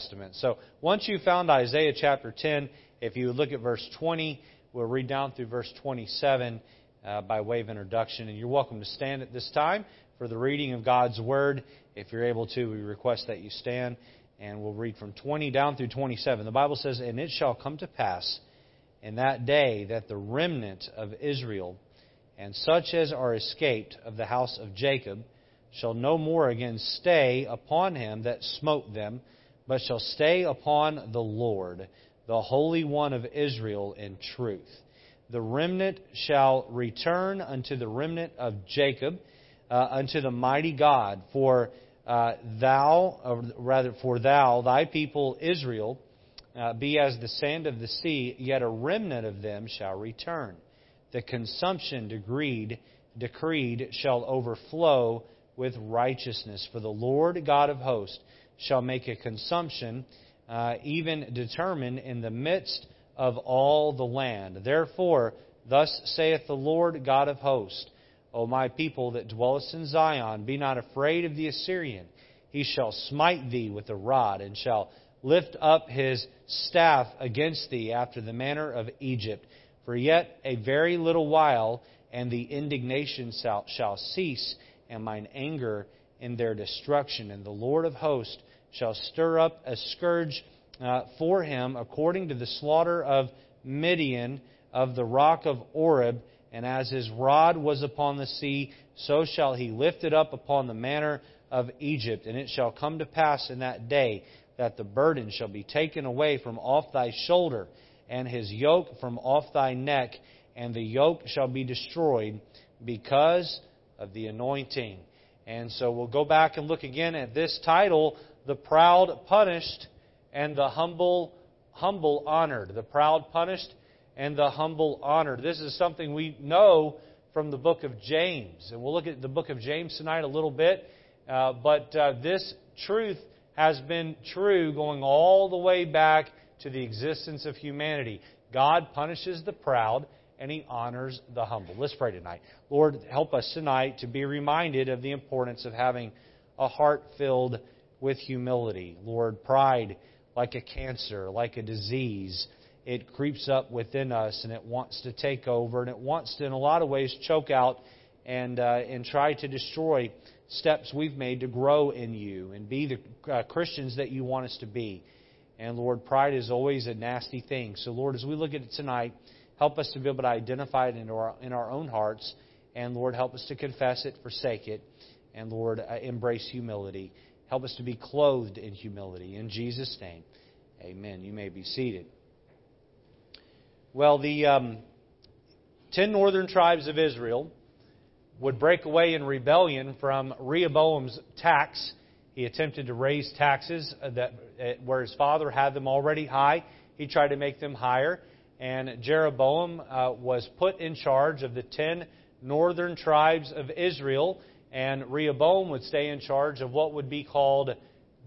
Testament. So once you found Isaiah chapter 10, if you look at verse 20, we'll read down through verse 27 uh, by way of introduction. And you're welcome to stand at this time for the reading of God's Word. If you're able to, we request that you stand. And we'll read from 20 down through 27. The Bible says, And it shall come to pass in that day that the remnant of Israel and such as are escaped of the house of Jacob shall no more again stay upon him that smote them, but shall stay upon the Lord, the Holy One of Israel, in truth. The remnant shall return unto the remnant of Jacob, uh, unto the mighty God, for uh, thou, or rather, for thou, thy people Israel, uh, be as the sand of the sea, yet a remnant of them shall return. The consumption decreed, decreed shall overflow with righteousness. For the Lord God of hosts shall make a consumption, uh, even determined in the midst of all the land. Therefore, thus saith the Lord God of hosts, O my people that dwellest in Zion, be not afraid of the Assyrian. He shall smite thee with a rod, and shall lift up his staff against thee after the manner of Egypt. For yet a very little while, and the indignation shall, shall cease, and mine anger in their destruction. And the Lord of hosts shall stir up a scourge uh, for him according to the slaughter of Midian of the rock of Oreb. And as his rod was upon the sea, so shall he lift it up upon the manner of Egypt. And it shall come to pass in that day that the burden shall be taken away from off thy shoulder, and his yoke from off thy neck, and the yoke shall be destroyed because of the anointing. And so we'll go back and look again at this title, The Proud Punished and the Humble Humble Honored. The Proud Punished and the Humble Honored. This is something we know from the book of James. And we'll look at the book of James tonight a little bit. Uh, but uh, this truth has been true going all the way back to the existence of humanity. God punishes the proud and he honors the humble. Let's pray tonight. Lord, help us tonight to be reminded of the importance of having a heart filled with humility. Lord, pride, like a cancer, like a disease, it creeps up within us and it wants to take over and it wants to, in a lot of ways, choke out and, uh, and try to destroy steps we've made to grow in you and be the uh, Christians that you want us to be. And Lord, pride is always a nasty thing. So, Lord, as we look at it tonight, help us to be able to identify it in our, in our own hearts. And Lord, help us to confess it, forsake it. And Lord, uh, embrace humility. Help us to be clothed in humility. In Jesus' name, amen. You may be seated. Well, the um, ten northern tribes of Israel would break away in rebellion from Rehoboam's tax. He attempted to raise taxes that, uh, where his father had them already high. He tried to make them higher. And Jeroboam uh, was put in charge of the ten northern tribes of Israel. And Rehoboam would stay in charge of what would be called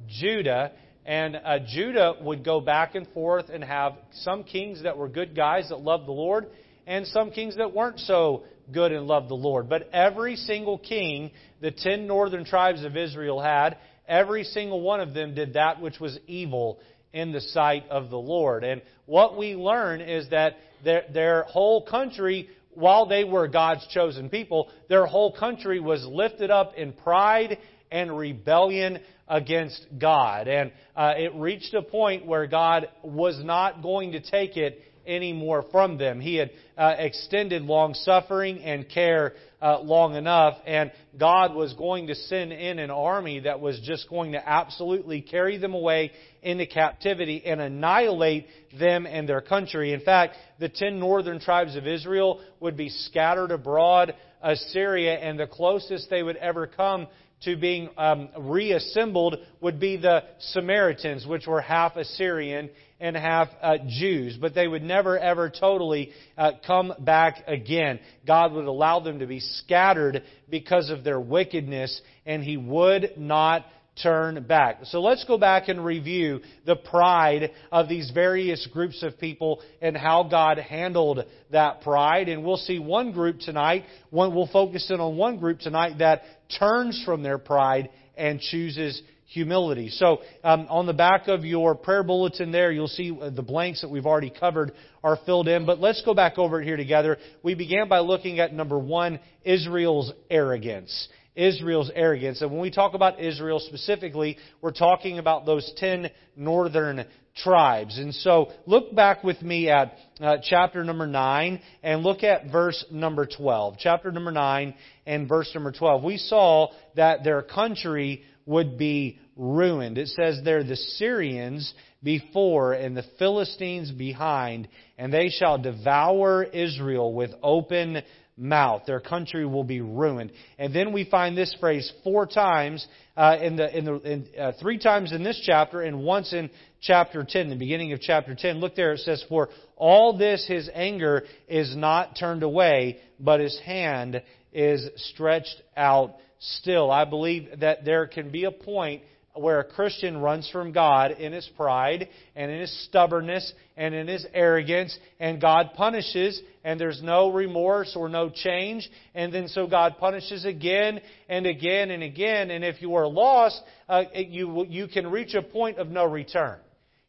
Judah. And uh, Judah would go back and forth and have some kings that were good guys that loved the Lord, and some kings that weren't so good and loved the Lord. But every single king the ten northern tribes of Israel had, every single one of them did that which was evil in the sight of the Lord. And what we learn is that their, their whole country, while they were God's chosen people, their whole country was lifted up in pride and rebellion against God. And uh, it reached a point where God was not going to take it any more from them. He had uh, extended long suffering and care uh, long enough, and God was going to send in an army that was just going to absolutely carry them away into captivity and annihilate them and their country. In fact, the ten northern tribes of Israel would be scattered abroad Assyria, and the closest they would ever come to being um, reassembled would be the Samaritans, which were half Assyrian and half uh, Jews, but they would never ever totally uh, come back again. God would allow them to be scattered because of their wickedness, and He would not turn back. So let's go back and review the pride of these various groups of people and how God handled that pride. And we'll see one group tonight, one, we'll focus in on one group tonight that turns from their pride and chooses humility. So um, on the back of your prayer bulletin there, you'll see uh, the blanks that we've already covered are filled in. But let's go back over it here together. We began by looking at number one, Israel's arrogance. Israel's arrogance. And when we talk about Israel specifically, we're talking about those ten northern tribes. And so look back with me at uh, chapter number 9 and look at verse number 12. Chapter number 9 and verse number 12. We saw that their country would be ruined. It says there, the Syrians before and the Philistines behind, and they shall devour Israel with open mouth. Their country will be ruined. And then we find this phrase four times uh, in the in the in, uh, three times in this chapter and once in chapter 10, the beginning of chapter 10. Look there, it says, For all this his anger is not turned away, but his hand is stretched out still. I believe that there can be a point where a Christian runs from God in his pride and in his stubbornness and in his arrogance, and God punishes, and there's no remorse or no change, and then so God punishes again and again and again, and if you are lost, uh, you, you can reach a point of no return.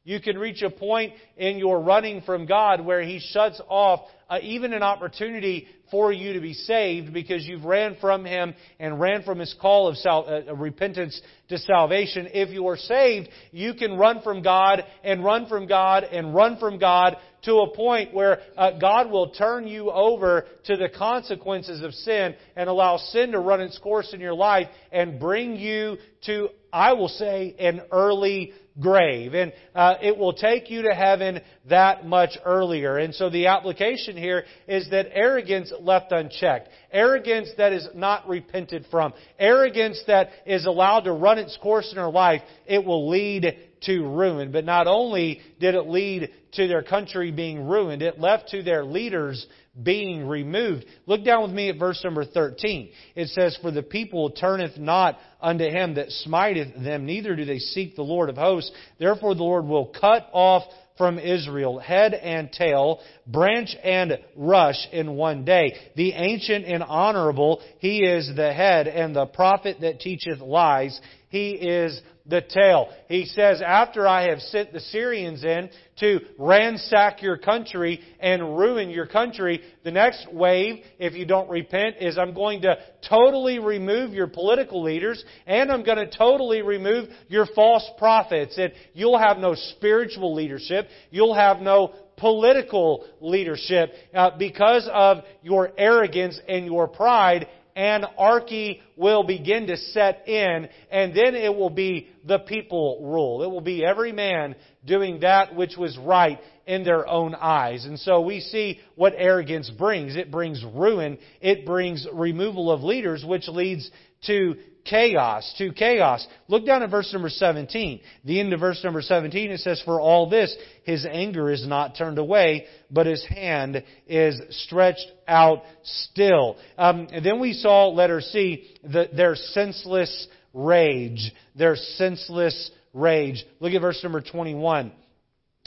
You can reach a point in your running from God where He shuts off uh, even an opportunity for you to be saved because you've ran from Him and ran from His call of sal- uh, repentance to salvation. If you are saved, you can run from God and run from God and run from God to a point where uh, God will turn you over to the consequences of sin and allow sin to run its course in your life and bring you to, I will say, an early grave. And uh, it will take you to heaven that much earlier. And so the application here is that arrogance left unchecked, arrogance that is not repented from, arrogance that is allowed to run its course in our life, it will lead to ruin. But not only did it lead to their country being ruined, it left to their leaders being removed. Look down with me at verse number 13. It says, For the people turneth not unto him that smiteth them, neither do they seek the Lord of hosts. Therefore the Lord will cut off from Israel, head and tail, branch and rush in one day. The ancient and honorable, he is the head, and the prophet that teacheth lies, he is the tail. He says, after I have sent the Syrians in to ransack your country and ruin your country, the next wave, if you don't repent, is I'm going to totally remove your political leaders and I'm going to totally remove your false prophets. And you'll have no spiritual leadership. You'll have no political leadership uh, because of your arrogance and your pride anarchy will begin to set in, and then it will be the people rule. It will be every man doing that which was right in their own eyes. And so we see what arrogance brings. It brings ruin. It brings removal of leaders, which leads to chaos, to chaos. Look down at verse number 17. The end of verse number 17, it says, For all this, his anger is not turned away, but his hand is stretched out still. Um, then we saw, letter C, the, their senseless rage. Their senseless rage. Look at verse number 21.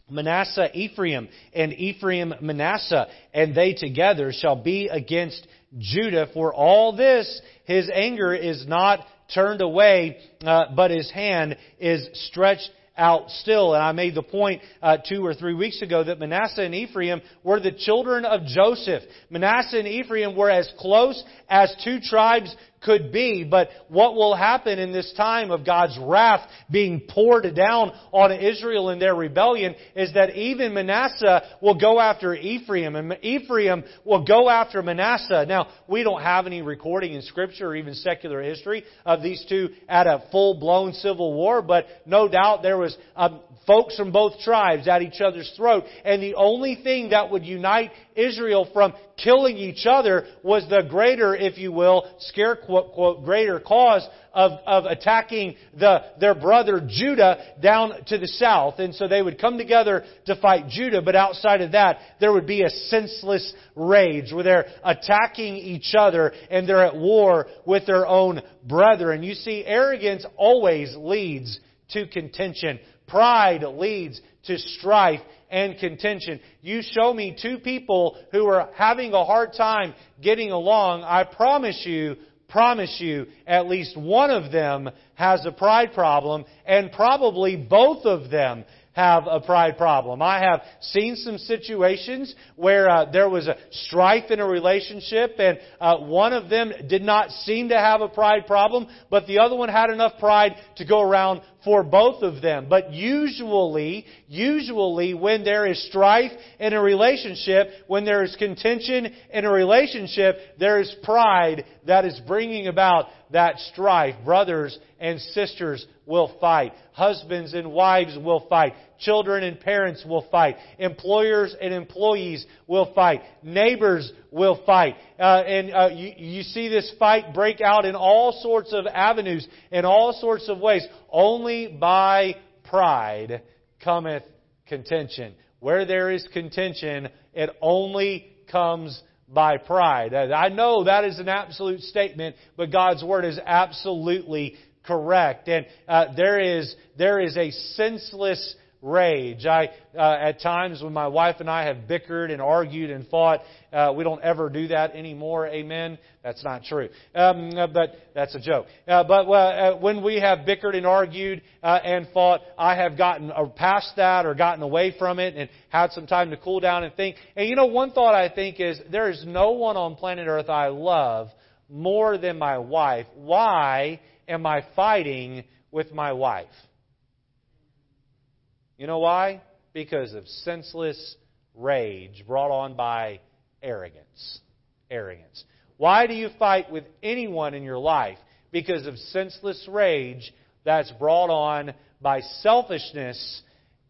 Manasseh Ephraim, and Ephraim Manasseh, and they together shall be against Judah. For all this, his anger is not turned away, uh, but his hand is stretched out still. And I made the point uh, two or three weeks ago that Manasseh and Ephraim were the children of Joseph. Manasseh and Ephraim were as close as two tribes could be. But what will happen in this time of God's wrath being poured down on Israel in their rebellion is that even Manasseh will go after Ephraim and Ephraim will go after Manasseh. Now, we don't have any recording in Scripture or even secular history of these two at a full-blown civil war, but no doubt there was folks from both tribes at each other's throat. And the only thing that would unite Israel from killing each other was the greater, if you will, scare quote, quote, greater cause of, of attacking the, their brother Judah down to the south. And so they would come together to fight Judah, but outside of that, there would be a senseless rage where they're attacking each other and they're at war with their own brethren. You see, arrogance always leads to contention. Pride leads to strife and contention. You show me two people who are having a hard time getting along, I promise you, promise you, at least one of them has a pride problem, and probably both of them have a pride problem. I have seen some situations where uh, there was a strife in a relationship and uh, one of them did not seem to have a pride problem, but the other one had enough pride to go around for both of them. But usually, usually when there is strife in a relationship, when there is contention in a relationship, there is pride that is bringing about that strife. Brothers and sisters will fight. Husbands and wives will fight. Children and parents will fight. Employers and employees will fight. Neighbors will fight. Uh, and uh, you, you see this fight break out in all sorts of avenues, in all sorts of ways. Only by pride cometh contention. Where there is contention, it only comes by pride. I know that is an absolute statement, but God's Word is absolutely correct. And uh, there is there is a senseless rage. I uh, at times when my wife and I have bickered and argued and fought, uh, we don't ever do that anymore. Amen. That's not true, um, but that's a joke. Uh, but uh, when we have bickered and argued uh, and fought, I have gotten past that or gotten away from it and had some time to cool down and think. And you know, one thought I think is there is no one on planet Earth I love more than my wife. Why am I fighting with my wife? You know why? Because of senseless rage brought on by arrogance. Arrogance. Why do you fight with anyone in your life? Because of senseless rage that's brought on by selfishness,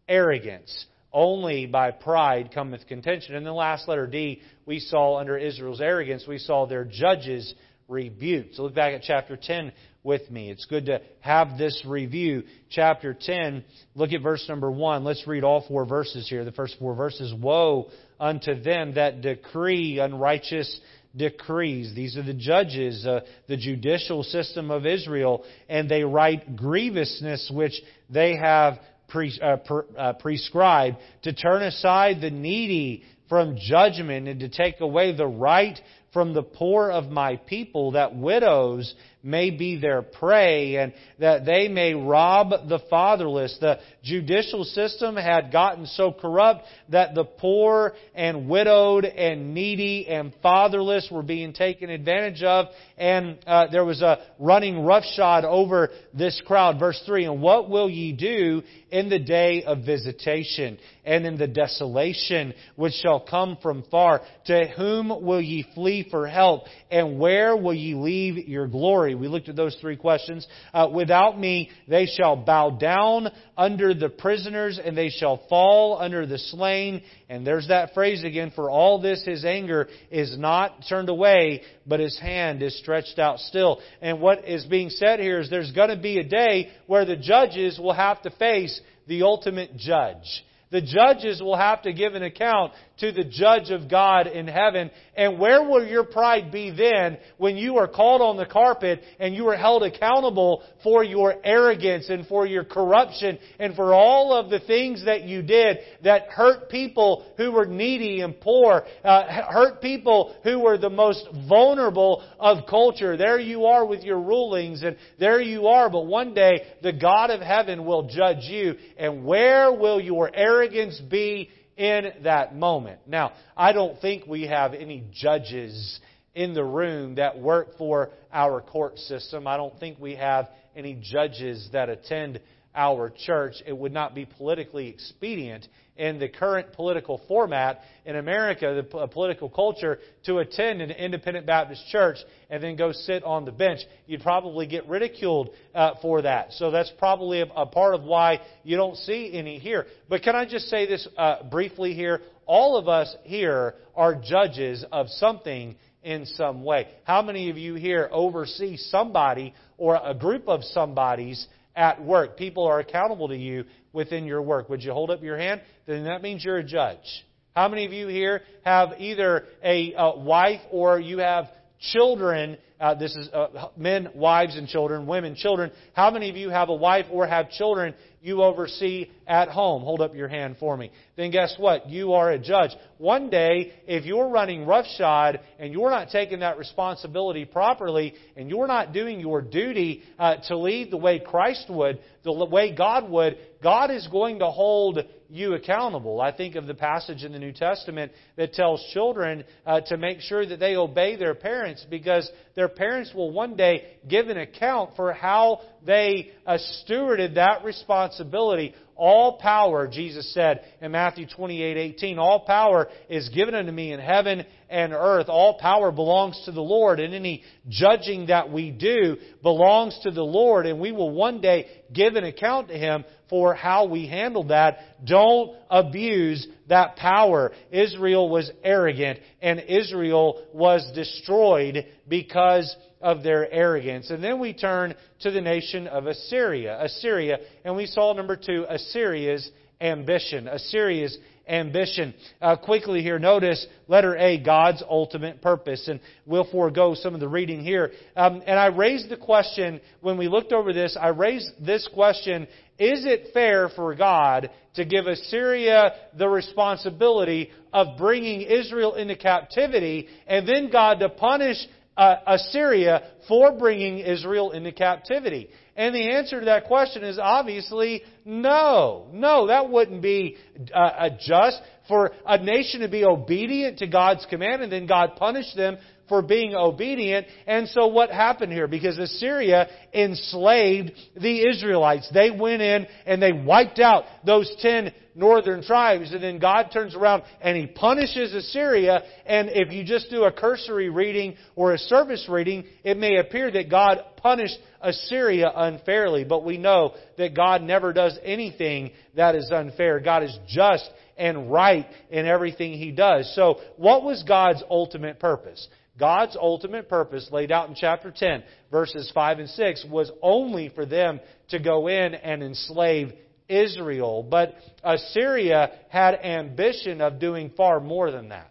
arrogance. Only by pride cometh contention. In the last letter D, we saw under Israel's arrogance, we saw their judges rebuked. So look back at chapter 10 with me. It's good to have this review. Chapter 10, look at verse number 1. Let's read all four verses here. The first four verses. Woe unto them that decree unrighteous decrees. These are the judges, uh, the judicial system of Israel, and they write grievousness which they have pre, uh, uh, prescribed to turn aside the needy from judgment and to take away the right from the poor of my people, that widows may be their prey and that they may rob the fatherless. The judicial system had gotten so corrupt that the poor and widowed and needy and fatherless were being taken advantage of, and uh, there was a running roughshod over this crowd. Verse 3 And what will ye do in the day of visitation and in the desolation which shall come from far? To whom will ye flee for help? And where will ye leave your glory? We looked at those three questions. Uh, without me, they shall bow down under the prisoners, and they shall fall under the slain. And there's that phrase again. For all this, his anger is not turned away, but his hand is stretched out still. And what is being said here is there's going to be a day where the judges will have to face the ultimate judge. The judges will have to give an account to the judge of God in heaven. And where will your pride be then when you are called on the carpet and you are held accountable for your arrogance and for your corruption and for all of the things that you did that hurt people who were needy and poor, uh, hurt people who were the most vulnerable of culture? There you are with your rulings and there you are, but one day the God of heaven will judge you. And where will your arrogance be in that moment. Now, I don't think we have any judges in the room that work for our court system. I don't think we have any judges that attend our church. It would not be politically expedient in the current political format in America, the political culture, to attend an independent Baptist church and then go sit on the bench. You'd probably get ridiculed uh, for that. So that's probably a, a, part of why you don't see any here. But can I just say this uh, briefly here? All of us here are judges of something in some way. How many of you here oversee somebody or a group of somebody's at work. People are accountable to you within your work. Would you hold up your hand? Then that means you're a judge. How many of you here have either a, a wife or you have children uh, this is uh, men, wives, and children, women, children. How many of you have a wife or have children you oversee at home? Hold up your hand for me. Then guess what? You are a judge. One day, if you're running roughshod and you're not taking that responsibility properly and you're not doing your duty uh, to lead the way Christ would, the way God would, God is going to hold you accountable. I think of the passage in the New Testament that tells children uh, to make sure that they obey their parents because their parents will one day give an account for how they uh, stewarded that responsibility. All power, Jesus said in Matthew 28:18, all power is given unto me in heaven and earth. All power belongs to the Lord, and any judging that we do belongs to the Lord, and we will one day give an account to Him for how we handled that. Don't abuse that power. Israel was arrogant, and Israel was destroyed because of their arrogance. And then we turn to the nation of Assyria. Assyria, and we saw number two, Assyria's ambition. Assyria's ambition. Uh, quickly here, notice letter A, God's ultimate purpose. And we'll forego some of the reading here. Um, and I raised the question, when we looked over this, I raised this question, is it fair for God to give Assyria the responsibility of bringing Israel into captivity and then God to punish uh, Assyria for bringing Israel into captivity? And the answer to that question is obviously no. No, that wouldn't be uh, just for a nation to be obedient to God's command and then God punish them for being obedient. And so what happened here? Because Assyria enslaved the Israelites. They went in and they wiped out those ten northern tribes. And then God turns around and He punishes Assyria. And if you just do a cursory reading or a service reading, it may appear that God punished Assyria unfairly. But we know that God never does anything that is unfair. God is just and right in everything He does. So, what was God's ultimate purpose? God's ultimate purpose, laid out in chapter 10, verses 5 and 6, was only for them to go in and enslave Israel. But Assyria had ambition of doing far more than that.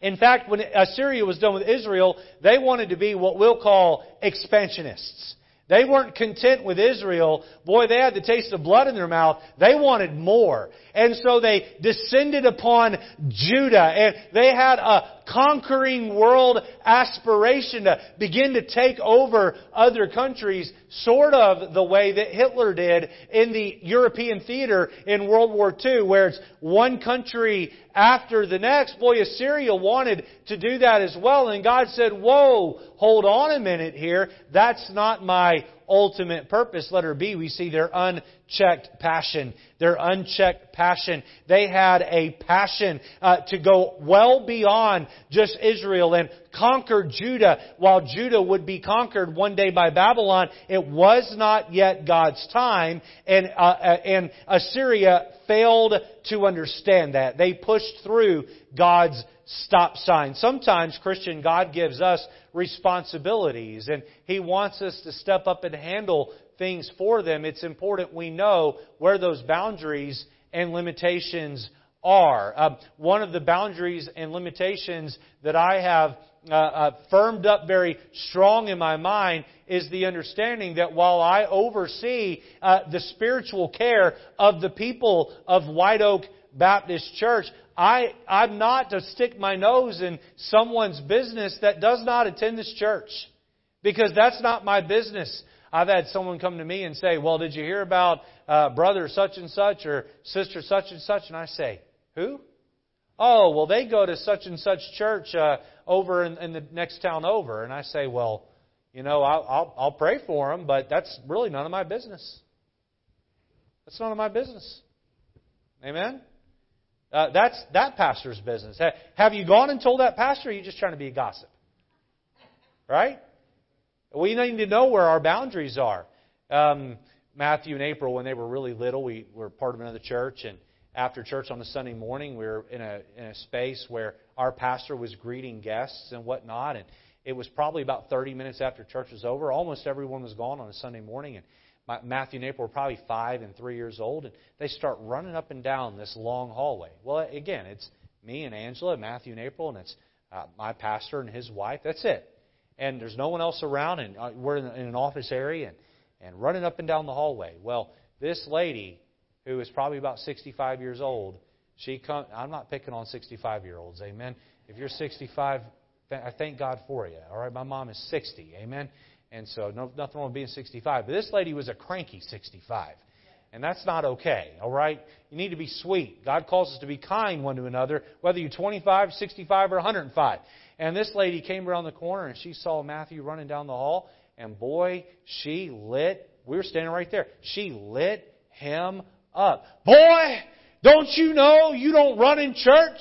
In fact, when Assyria was done with Israel, they wanted to be what we'll call expansionists. They weren't content with Israel. Boy, they had the taste of blood in their mouth. They wanted more. And so they descended upon Judah and they had a conquering world aspiration to begin to take over other countries, sort of the way that Hitler did in the European theater in World War II, where it's one country after the next. Boy, Assyria wanted to do that as well, and God said, Whoa, hold on a minute here. That's not my ultimate purpose. Letter B, we see their unchecked passion. Their unchecked passion. They had a passion uh, to go well beyond just Israel and conquer Judah. While Judah would be conquered one day by Babylon, it was not yet God's time, and uh, uh and Assyria failed to understand that. They pushed through God's stop sign. Sometimes, Christian, God gives us responsibilities and He wants us to step up and handle things for them. It's important we know where those boundaries and limitations are. Uh, one of the boundaries and limitations that I have uh, uh, firmed up very strong in my mind is the understanding that while I oversee uh, the spiritual care of the people of White Oak Baptist Church, I, I'm not to stick my nose in someone's business that does not attend this church. Because that's not my business. I've had someone come to me and say, Well, did you hear about uh, brother such and such or sister such and such? And I say, Who? Oh, well, they go to such and such church uh, over in, in the next town over. And I say, Well, you know, I'll, I'll, I'll pray for them, but that's really none of my business. That's none of my business. Amen? Uh, that's that pastor's business. Have you gone and told that pastor, or are you just trying to be a gossip? Right? We need to know where our boundaries are. Um, Matthew and April, when they were really little, we were part of another church, and after church on a Sunday morning, we were in a in a space where our pastor was greeting guests and whatnot, and it was probably about 30 minutes after church was over. Almost everyone was gone on a Sunday morning, and Matthew and April were probably five and three years old, and they start running up and down this long hallway. Well, again, it's me and Angela, Matthew and April, and it's uh, my pastor and his wife. That's it. and there's no one else around, and uh, we're in an office area, and, and running up and down the hallway. Well, this lady, who is probably about 65 years old, she come. I'm not picking on 65 year olds, amen. If you're 65, I thank God for you. All right, my mom is 60, amen. And so no, nothing wrong with being 65. But this lady was a cranky 65. And that's not okay, all right? You need to be sweet. God calls us to be kind one to another, whether you're 25, 65, or 105. And this lady came around the corner and she saw Matthew running down the hall, and boy, she lit. We were standing right there. She lit him up. Boy, don't you know you don't run in church?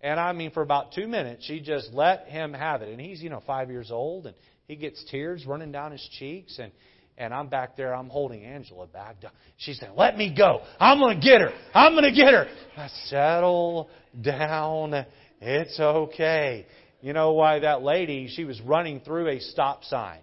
And I mean, for about two minutes, she just let him have it. And he's, you know, five years old, and he gets tears running down his cheeks. And, and I'm back there, I'm holding Angela back. She said, Let me go. I'm going to get her. I'm going to get her. I settle down. It's okay. You know why that lady, she was running through a stop sign.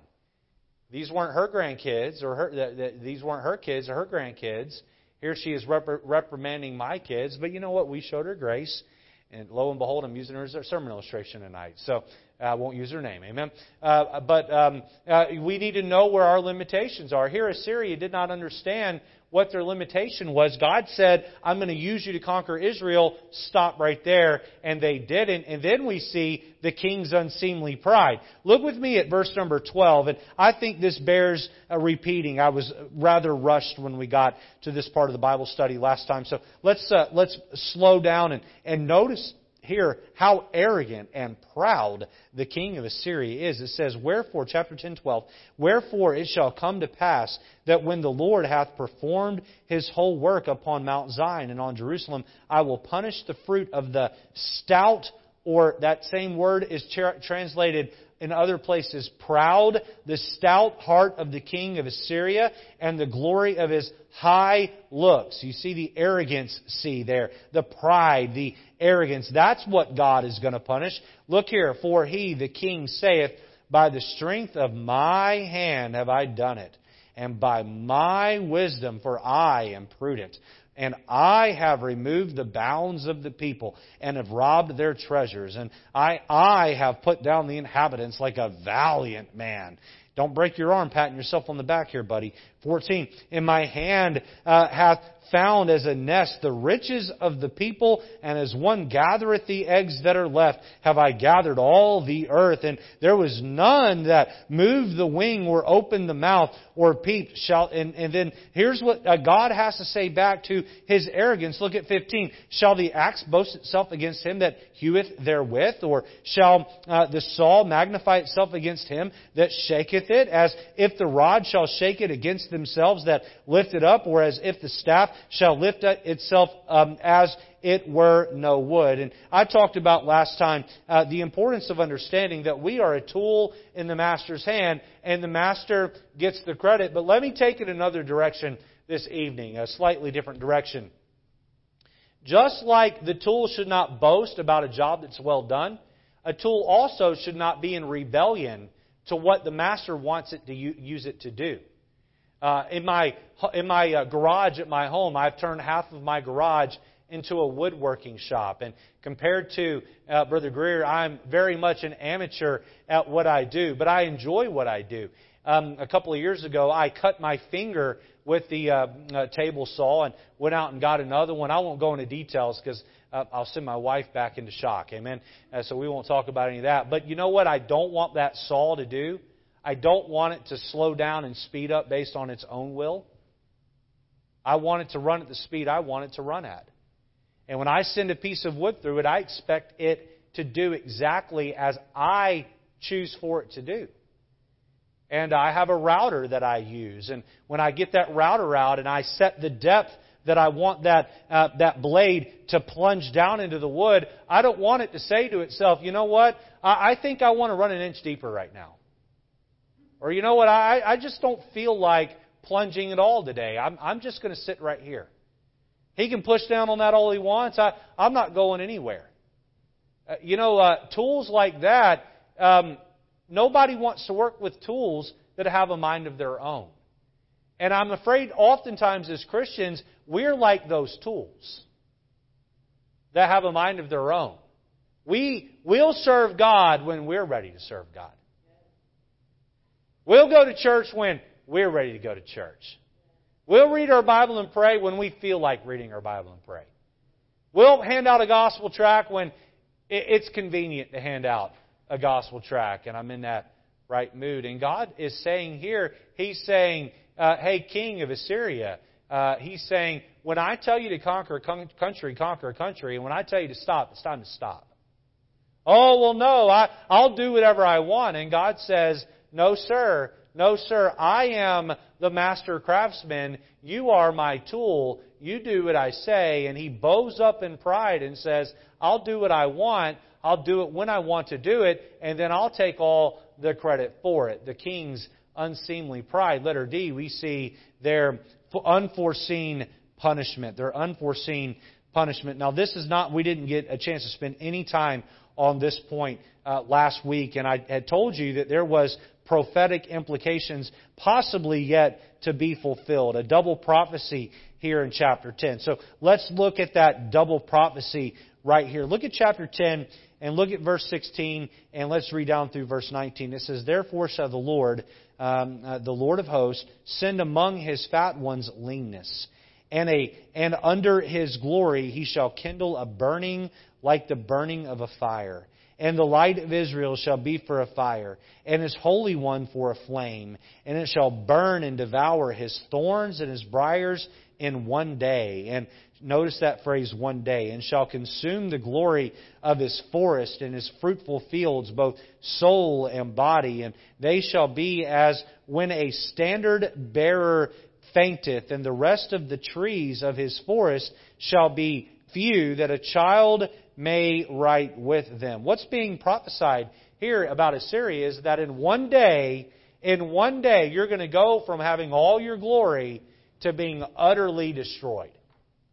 These weren't her grandkids, or her, these weren't her kids or her grandkids. Here she is reprimanding my kids, but you know what? We showed her grace. And lo and behold, I'm using her as a sermon illustration tonight. So I won't use her name. Amen. Uh, but um, uh, we need to know where our limitations are. Here, Assyria did not understand what their limitation was. God said, I'm going to use you to conquer Israel. Stop right there. And they didn't. And then we see the king's unseemly pride. Look with me at verse number 12. And I think this bears repeating. I was rather rushed when we got to this part of the Bible study last time. So let's, uh, let's slow down and, and notice here how arrogant and proud the king of Assyria is. It says, Wherefore, chapter 10, 12, Wherefore it shall come to pass that when the Lord hath performed his whole work upon Mount Zion and on Jerusalem, I will punish the fruit of the stout, or that same word is translated in other places proud, the stout heart of the king of Assyria, and the glory of his high looks. You see the arrogance, see there, the pride, the arrogance. That's what God is going to punish. Look here, for he, the king, saith, By the strength of my hand have I done it, and by my wisdom, for I am prudent. And I have removed the bounds of the people and have robbed their treasures. And I, I have put down the inhabitants like a valiant man. Don't break your arm patting yourself on the back here, buddy. 14. In my hand uh, hath found as a nest the riches of the people, and as one gathereth the eggs that are left, have I gathered all the earth. And there was none that moved the wing or opened the mouth or peeped. Shall, and, and then here's what uh, God has to say back to his arrogance. Look at 15. Shall the axe boast itself against him that heweth therewith? Or shall uh, the saw magnify itself against him that shaketh it? As if the rod shall shake it against themselves that lift it up, or as if the staff shall lift itself um, as it were no wood. And I talked about last time uh, the importance of understanding that we are a tool in the Master's hand, and the Master gets the credit. But let me take it another direction this evening, a slightly different direction. Just like the tool should not boast about a job that's well done, a tool also should not be in rebellion to what the master wants it to use it to do. Uh, in my in my uh, garage at my home, I've turned half of my garage into a woodworking shop. And compared to uh, Brother Greer, I'm very much an amateur at what I do, but I enjoy what I do. Um, a couple of years ago, I cut my finger with the uh, uh, table saw and went out and got another one. I won't go into details because uh, I'll send my wife back into shock. Amen. Uh, so we won't talk about any of that. But you know what? I don't want that saw to do. I don't want it to slow down and speed up based on its own will. I want it to run at the speed I want it to run at. And when I send a piece of wood through it, I expect it to do exactly as I choose for it to do. And I have a router that I use. And when I get that router out and I set the depth that I want that, uh, that blade to plunge down into the wood, I don't want it to say to itself, you know what? I, I think I want to run an inch deeper right now. Or you know what? I, I just don't feel like plunging at all today. I'm, I'm just going to sit right here. He can push down on that all he wants. I, I'm not going anywhere. Uh, you know, uh, tools like that, um, nobody wants to work with tools that have a mind of their own. And I'm afraid oftentimes as Christians, we're like those tools that have a mind of their own. We will serve God when we're ready to serve God. We'll go to church when we're ready to go to church. We'll read our Bible and pray when we feel like reading our Bible and pray. We'll hand out a gospel tract when it's convenient to hand out a gospel tract and I'm in that right mood. And God is saying here, He's saying, uh, hey, king of Assyria, uh, He's saying, when I tell you to conquer a country, conquer a country. And when I tell you to stop, it's time to stop. Oh, well, no, I, I'll do whatever I want. And God says, no, sir. No, sir. I am the master craftsman. You are my tool. You do what I say. And he bows up in pride and says, I'll do what I want. I'll do it when I want to do it. And then I'll take all the credit for it. The king's unseemly pride. Letter D, we see their unforeseen punishment, their unforeseen punishment. Now, this is not, we didn't get a chance to spend any time on this point uh, last week, and I had told you that there was prophetic implications possibly yet to be fulfilled, a double prophecy here in chapter 10. So let's look at that double prophecy right here. Look at chapter 10 and look at verse 16, and let's read down through verse 19. It says, Therefore shall the Lord, um, uh, the Lord of hosts, send among his fat ones leanness and, a, and under his glory he shall kindle a burning like the burning of a fire. And the light of Israel shall be for a fire, and his Holy One for a flame. And it shall burn and devour his thorns and his briers in one day. And notice that phrase, one day. And shall consume the glory of his forest and his fruitful fields, both soul and body. And they shall be as when a standard bearer fainteth, and the rest of the trees of his forest shall be few, that a child may write with them. What's being prophesied here about Assyria is that in one day, in one day, you're going to go from having all your glory to being utterly destroyed.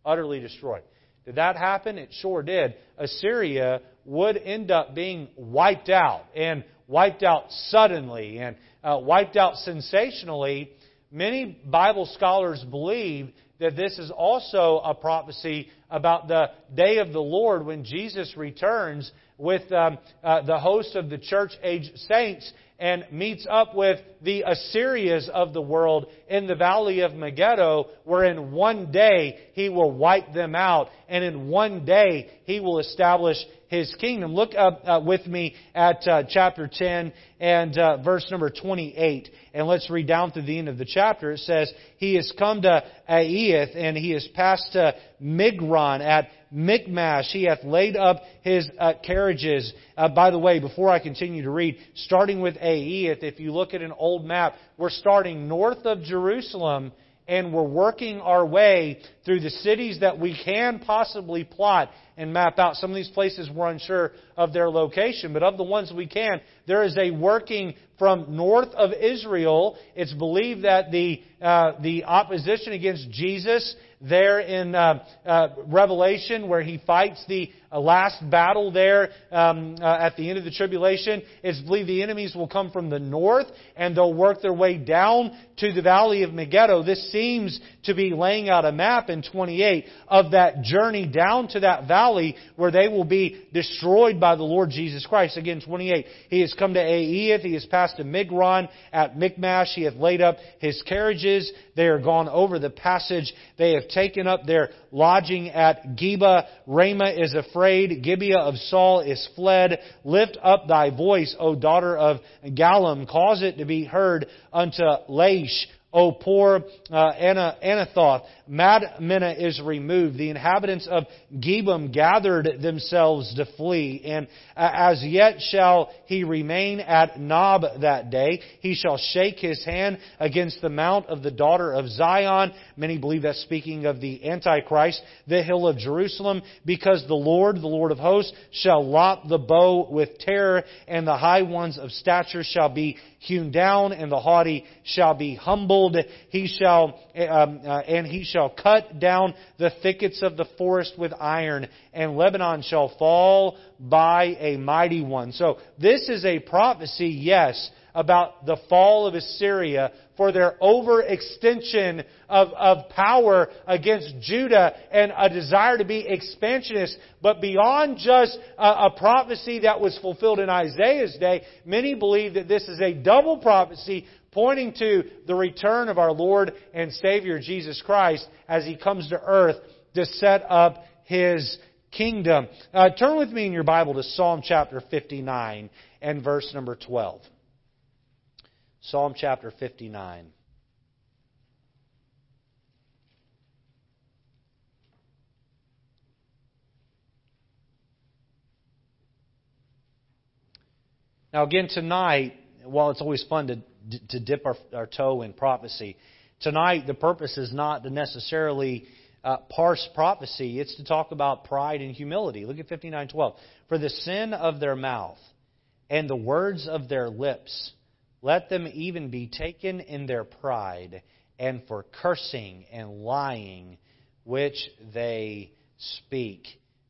Utterly destroyed. Did that happen? It sure did. Assyria would end up being wiped out, and wiped out suddenly, and uh, wiped out sensationally Many Bible scholars believe that this is also a prophecy about the day of the Lord when Jesus returns with um, uh, the host of the church age saints and meets up with the Assyrians of the world in the valley of Megiddo, where in one day he will wipe them out, and in one day he will establish his kingdom. Look up uh, with me at uh, chapter 10 and uh, verse number 28, and let's read down to the end of the chapter. It says, He has come to Aiath, and he has passed to Migron at Michmash. He hath laid up his uh, carriages. Uh, by the way, before I continue to read, starting with Aiath, if you look at an old map, we're starting north of Jerusalem and we're working our way through the cities that we can possibly plot and map out. Some of these places we're unsure of their location, but of the ones we can, there is a working from north of Israel. It's believed that the, uh, the opposition against Jesus there in uh, uh, Revelation, where he fights the uh, last battle there um, uh, at the end of the tribulation. It's believed the enemies will come from the north and they'll work their way down to the valley of Megiddo. This seems to be laying out a map in 28 of that journey down to that valley where they will be destroyed by the Lord Jesus Christ. Again, 28. He has come to Aiath. He has passed to Migron at Michmash. He hath laid up his carriages. They are gone over the passage. They have taken up their lodging at Geba. Ramah is afraid. Gibeah of Saul is fled. Lift up thy voice, O daughter of Gallim. Cause it to be heard unto Laish. O poor uh, Anathoth, Madmenah is removed. The inhabitants of Gebim gathered themselves to flee, and as yet shall he remain at Nob that day. He shall shake his hand against the mount of the daughter of Zion. Many believe that's speaking of the Antichrist, the hill of Jerusalem, because the Lord, the Lord of hosts, shall lop the bough with terror, and the high ones of stature shall be hewn down, and the haughty shall be humbled. He shall, um, uh, and he shall cut down the thickets of the forest with iron, and Lebanon shall fall by a mighty one. So this is a prophecy, yes, about the fall of Assyria for their overextension of, of power against Judah and a desire to be expansionist. But beyond just a, a prophecy that was fulfilled in Isaiah's day, many believe that this is a double prophecy pointing to the return of our Lord and Savior Jesus Christ as He comes to earth to set up His kingdom. Uh, turn with me in your Bible to Psalm chapter 59 and verse number 12. Psalm chapter 59. Now, again, tonight, while it's always fun to, to dip our, our toe in prophecy, tonight the purpose is not to necessarily uh, parse prophecy. It's to talk about pride and humility. Look at 59:12. For the sin of their mouth and the words of their lips, let them even be taken in their pride, and for cursing and lying which they speak.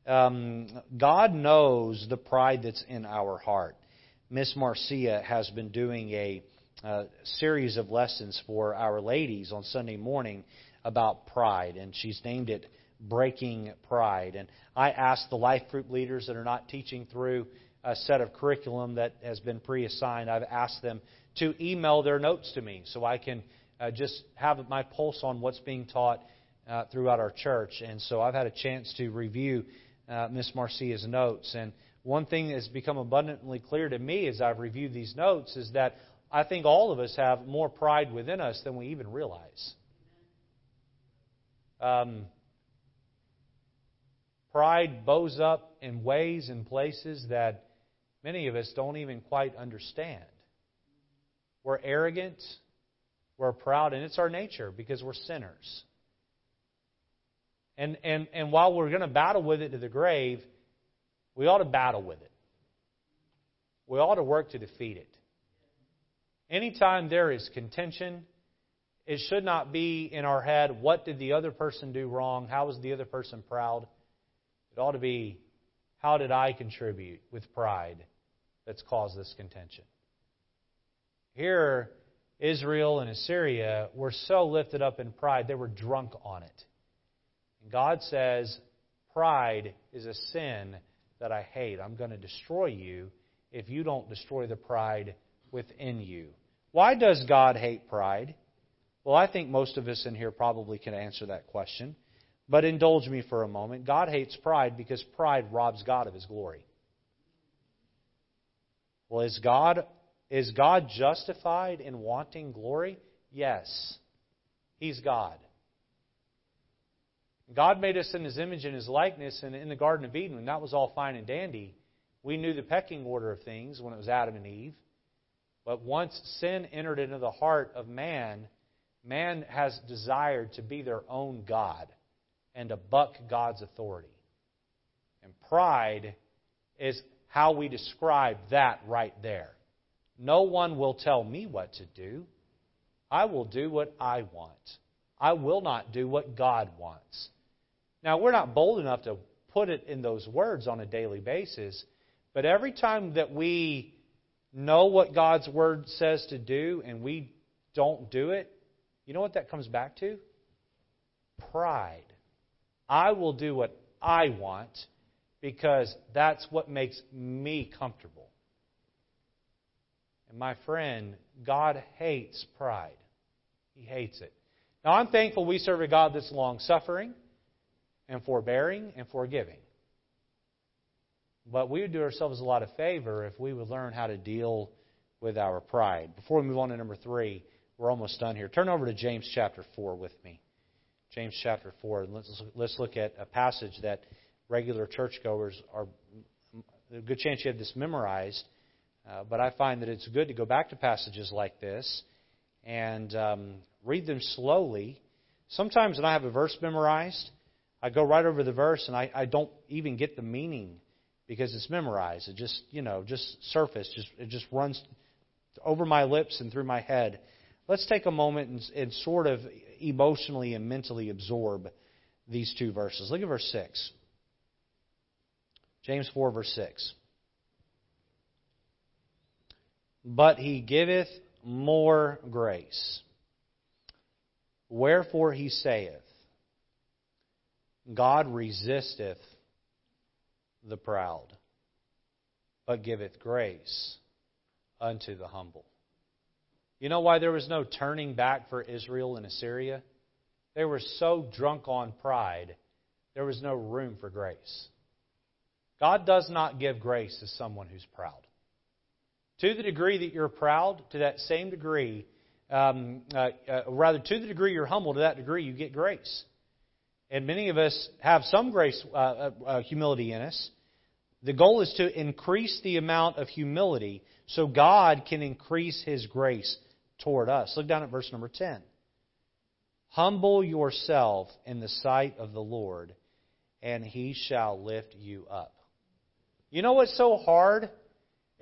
Um, God knows the pride that's in our heart. Miss Marcia has been doing a uh, series of lessons for our ladies on Sunday morning about pride, and she's named it Breaking Pride. And I asked the life group leaders that are not teaching through a set of curriculum that has been pre assigned, I've asked them to email their notes to me so I can uh, just have my pulse on what's being taught uh, throughout our church. And so I've had a chance to review uh, Miss Marcia's notes. And one thing that has become abundantly clear to me as I've reviewed these notes is that I think all of us have more pride within us than we even realize. Um, pride bows up in ways and places that many of us don't even quite understand. We're arrogant, we're proud, and it's our nature because we're sinners. And, and, and while we're going to battle with it to the grave, we ought to battle with it. We ought to work to defeat it. Anytime there is contention, it should not be in our head, what did the other person do wrong? How was the other person proud? It ought to be, how did I contribute with pride that's caused this contention? Here, Israel and Assyria were so lifted up in pride, they were drunk on it. And God says, pride is a sin that I hate. I'm going to destroy you if you don't destroy the pride within you. Why does God hate pride? Well, I think most of us in here probably can answer that question. But indulge me for a moment. God hates pride because pride robs God of his glory. Well, is God is God justified in wanting glory? Yes. He's God. God made us in His image and His likeness, and in the Garden of Eden, when that was all fine and dandy, we knew the pecking order of things when it was Adam and Eve. But once sin entered into the heart of man, man has desired to be their own God and to buck God's authority. And pride is how we describe that right there. No one will tell me what to do. I will do what I want. I will not do what God wants. Now, we're not bold enough to put it in those words on a daily basis, but every time that we know what God's Word says to do and we don't do it, you know what that comes back to? Pride. I will do what I want because that's what makes me comfortable. And my friend, God hates pride. He hates it. Now, I'm thankful we serve a God that's long suffering and forbearing and forgiving. But we would do ourselves a lot of favor if we would learn how to deal with our pride. Before we move on to number three, we're almost done here. Turn over to James chapter 4 with me. James chapter 4. Let's, let's look at a passage that regular churchgoers are. A good chance you have this memorized, uh, but I find that it's good to go back to passages like this and um, read them slowly. Sometimes when I have a verse memorized, I go right over the verse and I, I don't even get the meaning because it's memorized. It just, you know, just surface, just it just runs over my lips and through my head. Let's take a moment and, and sort of emotionally and mentally absorb these two verses. Look at verse 6. James 4, verse 6. But he giveth more grace. Wherefore he saith, God resisteth the proud, but giveth grace unto the humble. You know why there was no turning back for Israel and Assyria? They were so drunk on pride, there was no room for grace. God does not give grace to someone who's proud. To the degree that you're proud, to that same degree, um, uh, uh, rather, to the degree you're humble, to that degree you get grace. And many of us have some grace, uh, uh, uh humility in us. The goal is to increase the amount of humility so God can increase His grace toward us. Look down at verse number 10. Humble yourself in the sight of the Lord, and He shall lift you up. You know what's so hard?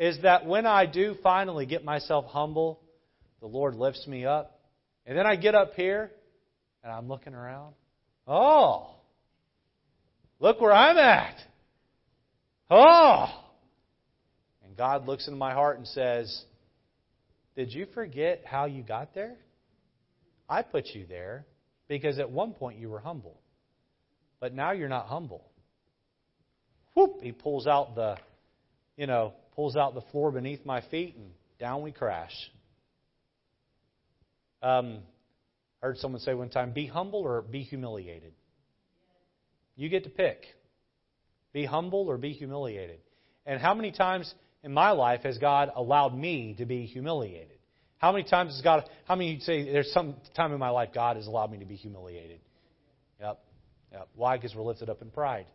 Is that when I do finally get myself humble, the Lord lifts me up. And then I get up here and I'm looking around. Oh, look where I'm at. Oh. And God looks into my heart and says, Did you forget how you got there? I put you there because at one point you were humble. But now you're not humble. Whoop, he pulls out the, you know, pulls out the floor beneath my feet and down we crash. Um, I heard someone say one time, be humble or be humiliated. You get to pick. Be humble or be humiliated. And how many times in my life has God allowed me to be humiliated? How many times has God, how many say there's some time in my life God has allowed me to be humiliated? Yep. Yep. Why? Because we're lifted up in pride.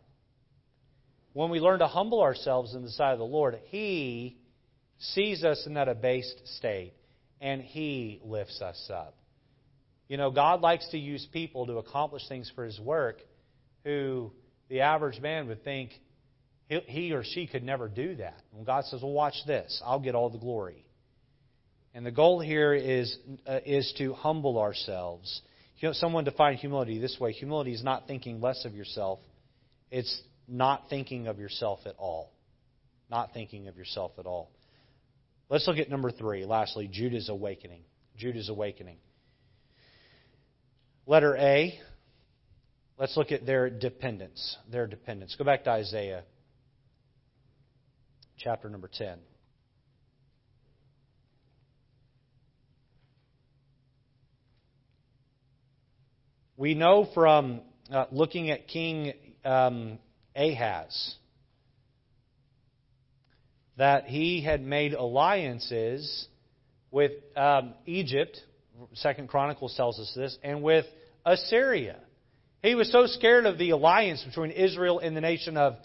When we learn to humble ourselves in the sight of the Lord, He sees us in that abased state and He lifts us up. You know, God likes to use people to accomplish things for His work who the average man would think he or she could never do that. When God says, well, watch this, I'll get all the glory. And the goal here is, uh, is to humble ourselves. You know, someone defined humility this way humility is not thinking less of yourself, it's not thinking of yourself at all. Not thinking of yourself at all. Let's look at number three. Lastly, Judah's awakening. Judah's awakening. Letter A. Let's look at their dependence. Their dependence. Go back to Isaiah chapter number 10. We know from uh, looking at King um, Ahaz that he had made alliances with um, Egypt. Second Chronicles tells us this, and with Assyria. He was so scared of the alliance between Israel and the nation of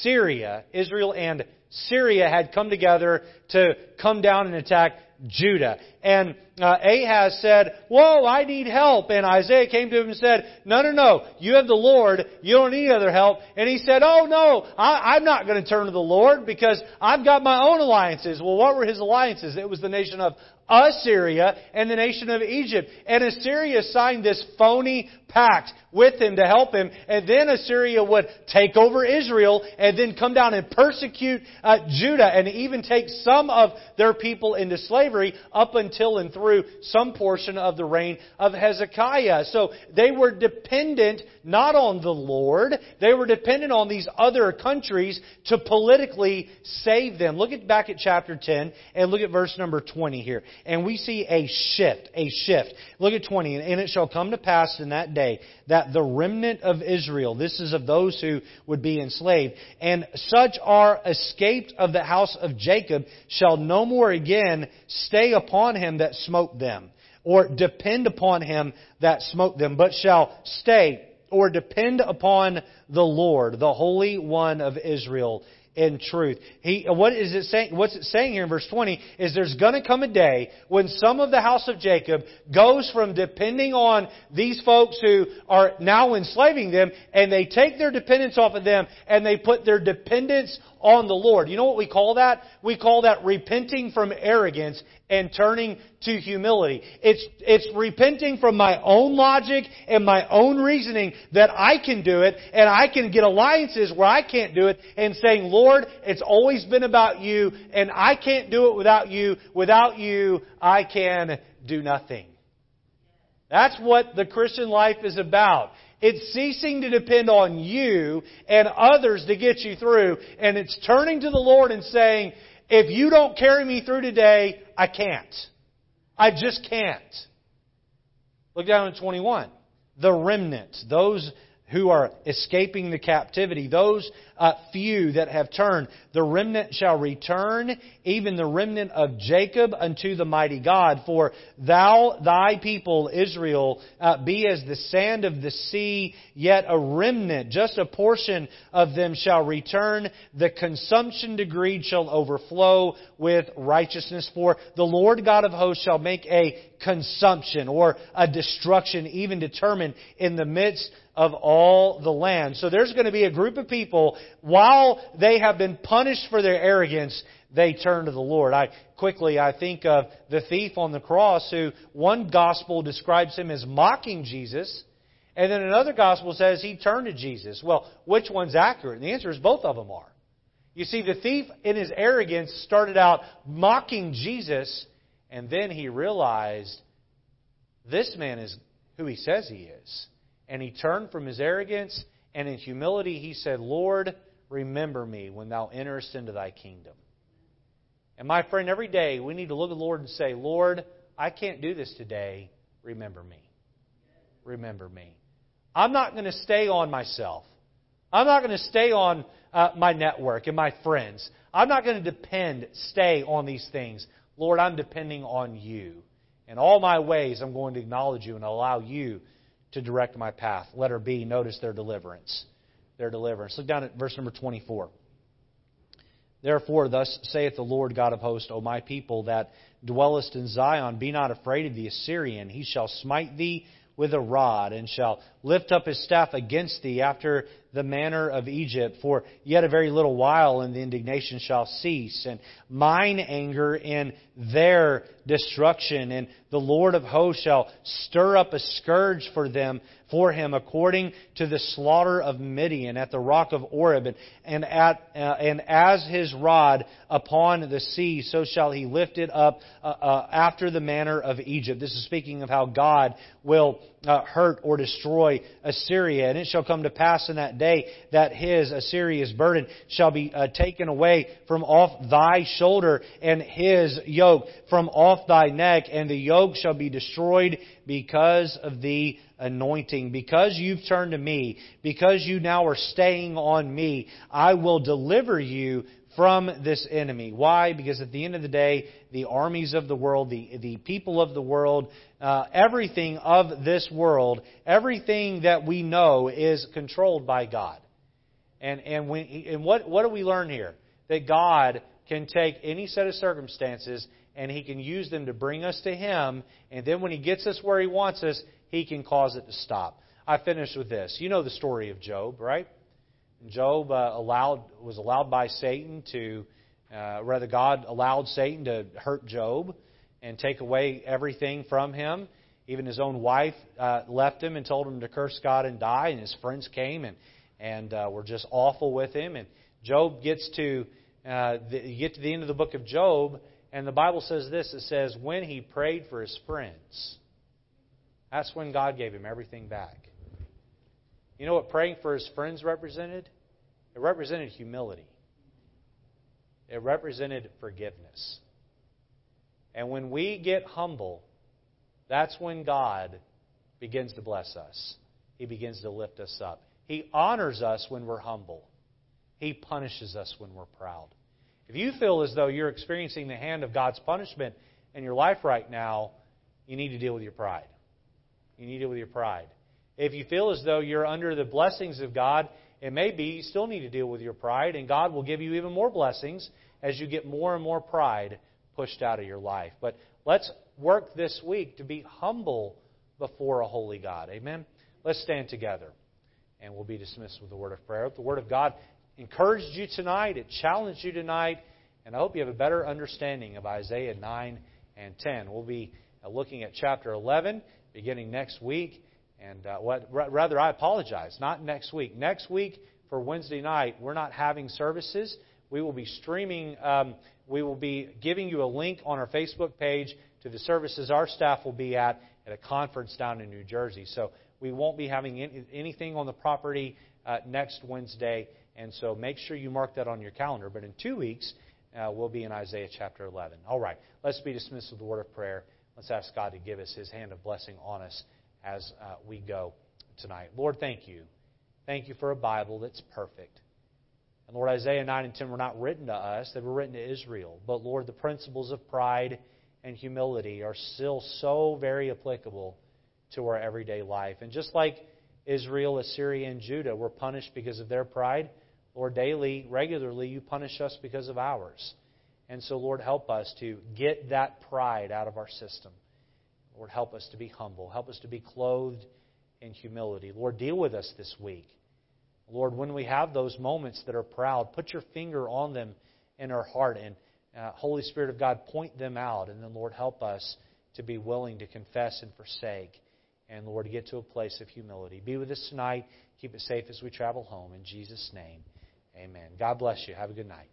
Syria. Israel and Syria had come together to come down and attack Judah. And uh, Ahaz said, Whoa, I need help. And Isaiah came to him and said, No, no, no. You have the Lord. You don't need other help. And he said, Oh, no. I, I'm not going to turn to the Lord because I've got my own alliances. Well, what were his alliances? It was the nation of Assyria and the nation of Egypt. And Assyria signed this phony pact with him to help him. And then Assyria would take over Israel and then come down and persecute uh, Judah and even take some of their people into slavery up until and through some portion of the reign of Hezekiah. So they were dependent not on the Lord, they were dependent on these other countries to politically save them. Look at back at chapter 10 and look at verse number 20 here and we see a shift, a shift. Look at 20. And it shall come to pass in that day that the remnant of Israel, this is of those who would be enslaved, and such are escaped of the house of Jacob, shall no more again stay upon him that smote them, or depend upon him that smote them, but shall stay or depend upon the Lord, the Holy One of Israel, in truth. He, what is it saying? What's it saying here in verse 20 is there's going to come a day when some of the house of Jacob goes from depending on these folks who are now enslaving them and they take their dependence off of them and they put their dependence on the Lord. You know what we call that? We call that repenting from arrogance and turning to humility. It's, it's repenting from my own logic and my own reasoning that I can do it and I can get alliances where I can't do it and saying, Lord, it's always been about you and I can't do it without you. Without you, I can do nothing. That's what the Christian life is about. It's ceasing to depend on you and others to get you through. And it's turning to the Lord and saying, if you don't carry me through today, I can't. I just can't. Look down at 21. The remnant, those who are escaping the captivity, those uh, few that have turned, the remnant shall return, even the remnant of Jacob unto the mighty God. For thou, thy people, Israel, uh, be as the sand of the sea, yet a remnant, just a portion of them shall return. The consumption degree shall overflow with righteousness. For the Lord God of hosts shall make a consumption or a destruction even determined in the midst of all the land. So there's going to be a group of people, while they have been punished for their arrogance, they turn to the Lord. I quickly I think of the thief on the cross who one gospel describes him as mocking Jesus, and then another gospel says he turned to Jesus. Well, which one's accurate? And the answer is both of them are. You see, the thief in his arrogance started out mocking Jesus, and then he realized this man is who he says he is and he turned from his arrogance, and in humility he said, Lord, remember me when thou enterest into thy kingdom. And my friend, every day we need to look at the Lord and say, Lord, I can't do this today. Remember me. Remember me. I'm not going to stay on myself. I'm not going to stay on uh, my network and my friends. I'm not going to depend, stay on these things. Lord, I'm depending on you. In all my ways, I'm going to acknowledge you and allow you to direct my path. Letter B, notice their deliverance. Their deliverance. Look down at verse number 24. Therefore, thus saith the Lord God of hosts, O my people that dwellest in Zion, be not afraid of the Assyrian. He shall smite thee with a rod, and shall lift up his staff against thee after the manner of Egypt. For yet a very little while, and the indignation shall cease, and mine anger in their destruction. And the Lord of hosts shall stir up a scourge for them, for him, according to the slaughter of Midian at the rock of Oreb, and, and, at, uh, and as his rod upon the sea, so shall he lift it up uh, uh, after the manner of Egypt. This is speaking of how God will uh, hurt or destroy Assyria. And it shall come to pass in that day that his, Assyria's burden, shall be uh, taken away from off thy shoulder, and his yoke from off thy neck, and the yoke shall be destroyed because of the anointing. Because you've turned to me, because you now are staying on me, I will deliver you from this enemy. Why? Because at the end of the day, the armies of the world, the, the people of the world, uh, everything of this world, everything that we know is controlled by God. And, and, and what, what do we learn here? That God can take any set of circumstances and He can use them to bring us to Him, and then when He gets us where He wants us, He can cause it to stop. I finish with this. You know the story of Job, right? Job uh, allowed was allowed by Satan to, uh, rather God allowed Satan to hurt Job and take away everything from him. Even his own wife uh, left him and told him to curse God and die. And his friends came and and uh, were just awful with him. And Job gets to uh, the, you get to the end of the book of Job, and the Bible says this: it says when he prayed for his friends, that's when God gave him everything back. You know what praying for his friends represented? It represented humility. It represented forgiveness. And when we get humble, that's when God begins to bless us. He begins to lift us up. He honors us when we're humble. He punishes us when we're proud. If you feel as though you're experiencing the hand of God's punishment in your life right now, you need to deal with your pride. You need to deal with your pride. If you feel as though you're under the blessings of God, it may be you still need to deal with your pride, and God will give you even more blessings as you get more and more pride pushed out of your life. But let's work this week to be humble before a holy God. Amen? Let's stand together, and we'll be dismissed with the word of prayer. The word of God encouraged you tonight, it challenged you tonight, and I hope you have a better understanding of Isaiah 9 and 10. We'll be looking at chapter 11 beginning next week. And uh, what, rather, I apologize. Not next week. Next week for Wednesday night, we're not having services. We will be streaming. Um, we will be giving you a link on our Facebook page to the services our staff will be at at a conference down in New Jersey. So we won't be having any, anything on the property uh, next Wednesday. And so make sure you mark that on your calendar. But in two weeks, uh, we'll be in Isaiah chapter 11. All right. Let's be dismissed with the word of prayer. Let's ask God to give us His hand of blessing on us as uh, we go tonight. Lord, thank you. Thank you for a Bible that's perfect. And Lord, Isaiah 9 and 10 were not written to us, they were written to Israel. But Lord, the principles of pride and humility are still so very applicable to our everyday life. And just like Israel, Assyria, and Judah were punished because of their pride, Lord, daily, regularly, you punish us because of ours. And so, Lord, help us to get that pride out of our system. Lord, help us to be humble. Help us to be clothed in humility. Lord, deal with us this week. Lord, when we have those moments that are proud, put your finger on them in our heart and, uh, Holy Spirit of God, point them out. And then, Lord, help us to be willing to confess and forsake. And, Lord, get to a place of humility. Be with us tonight. Keep it safe as we travel home. In Jesus' name, amen. God bless you. Have a good night.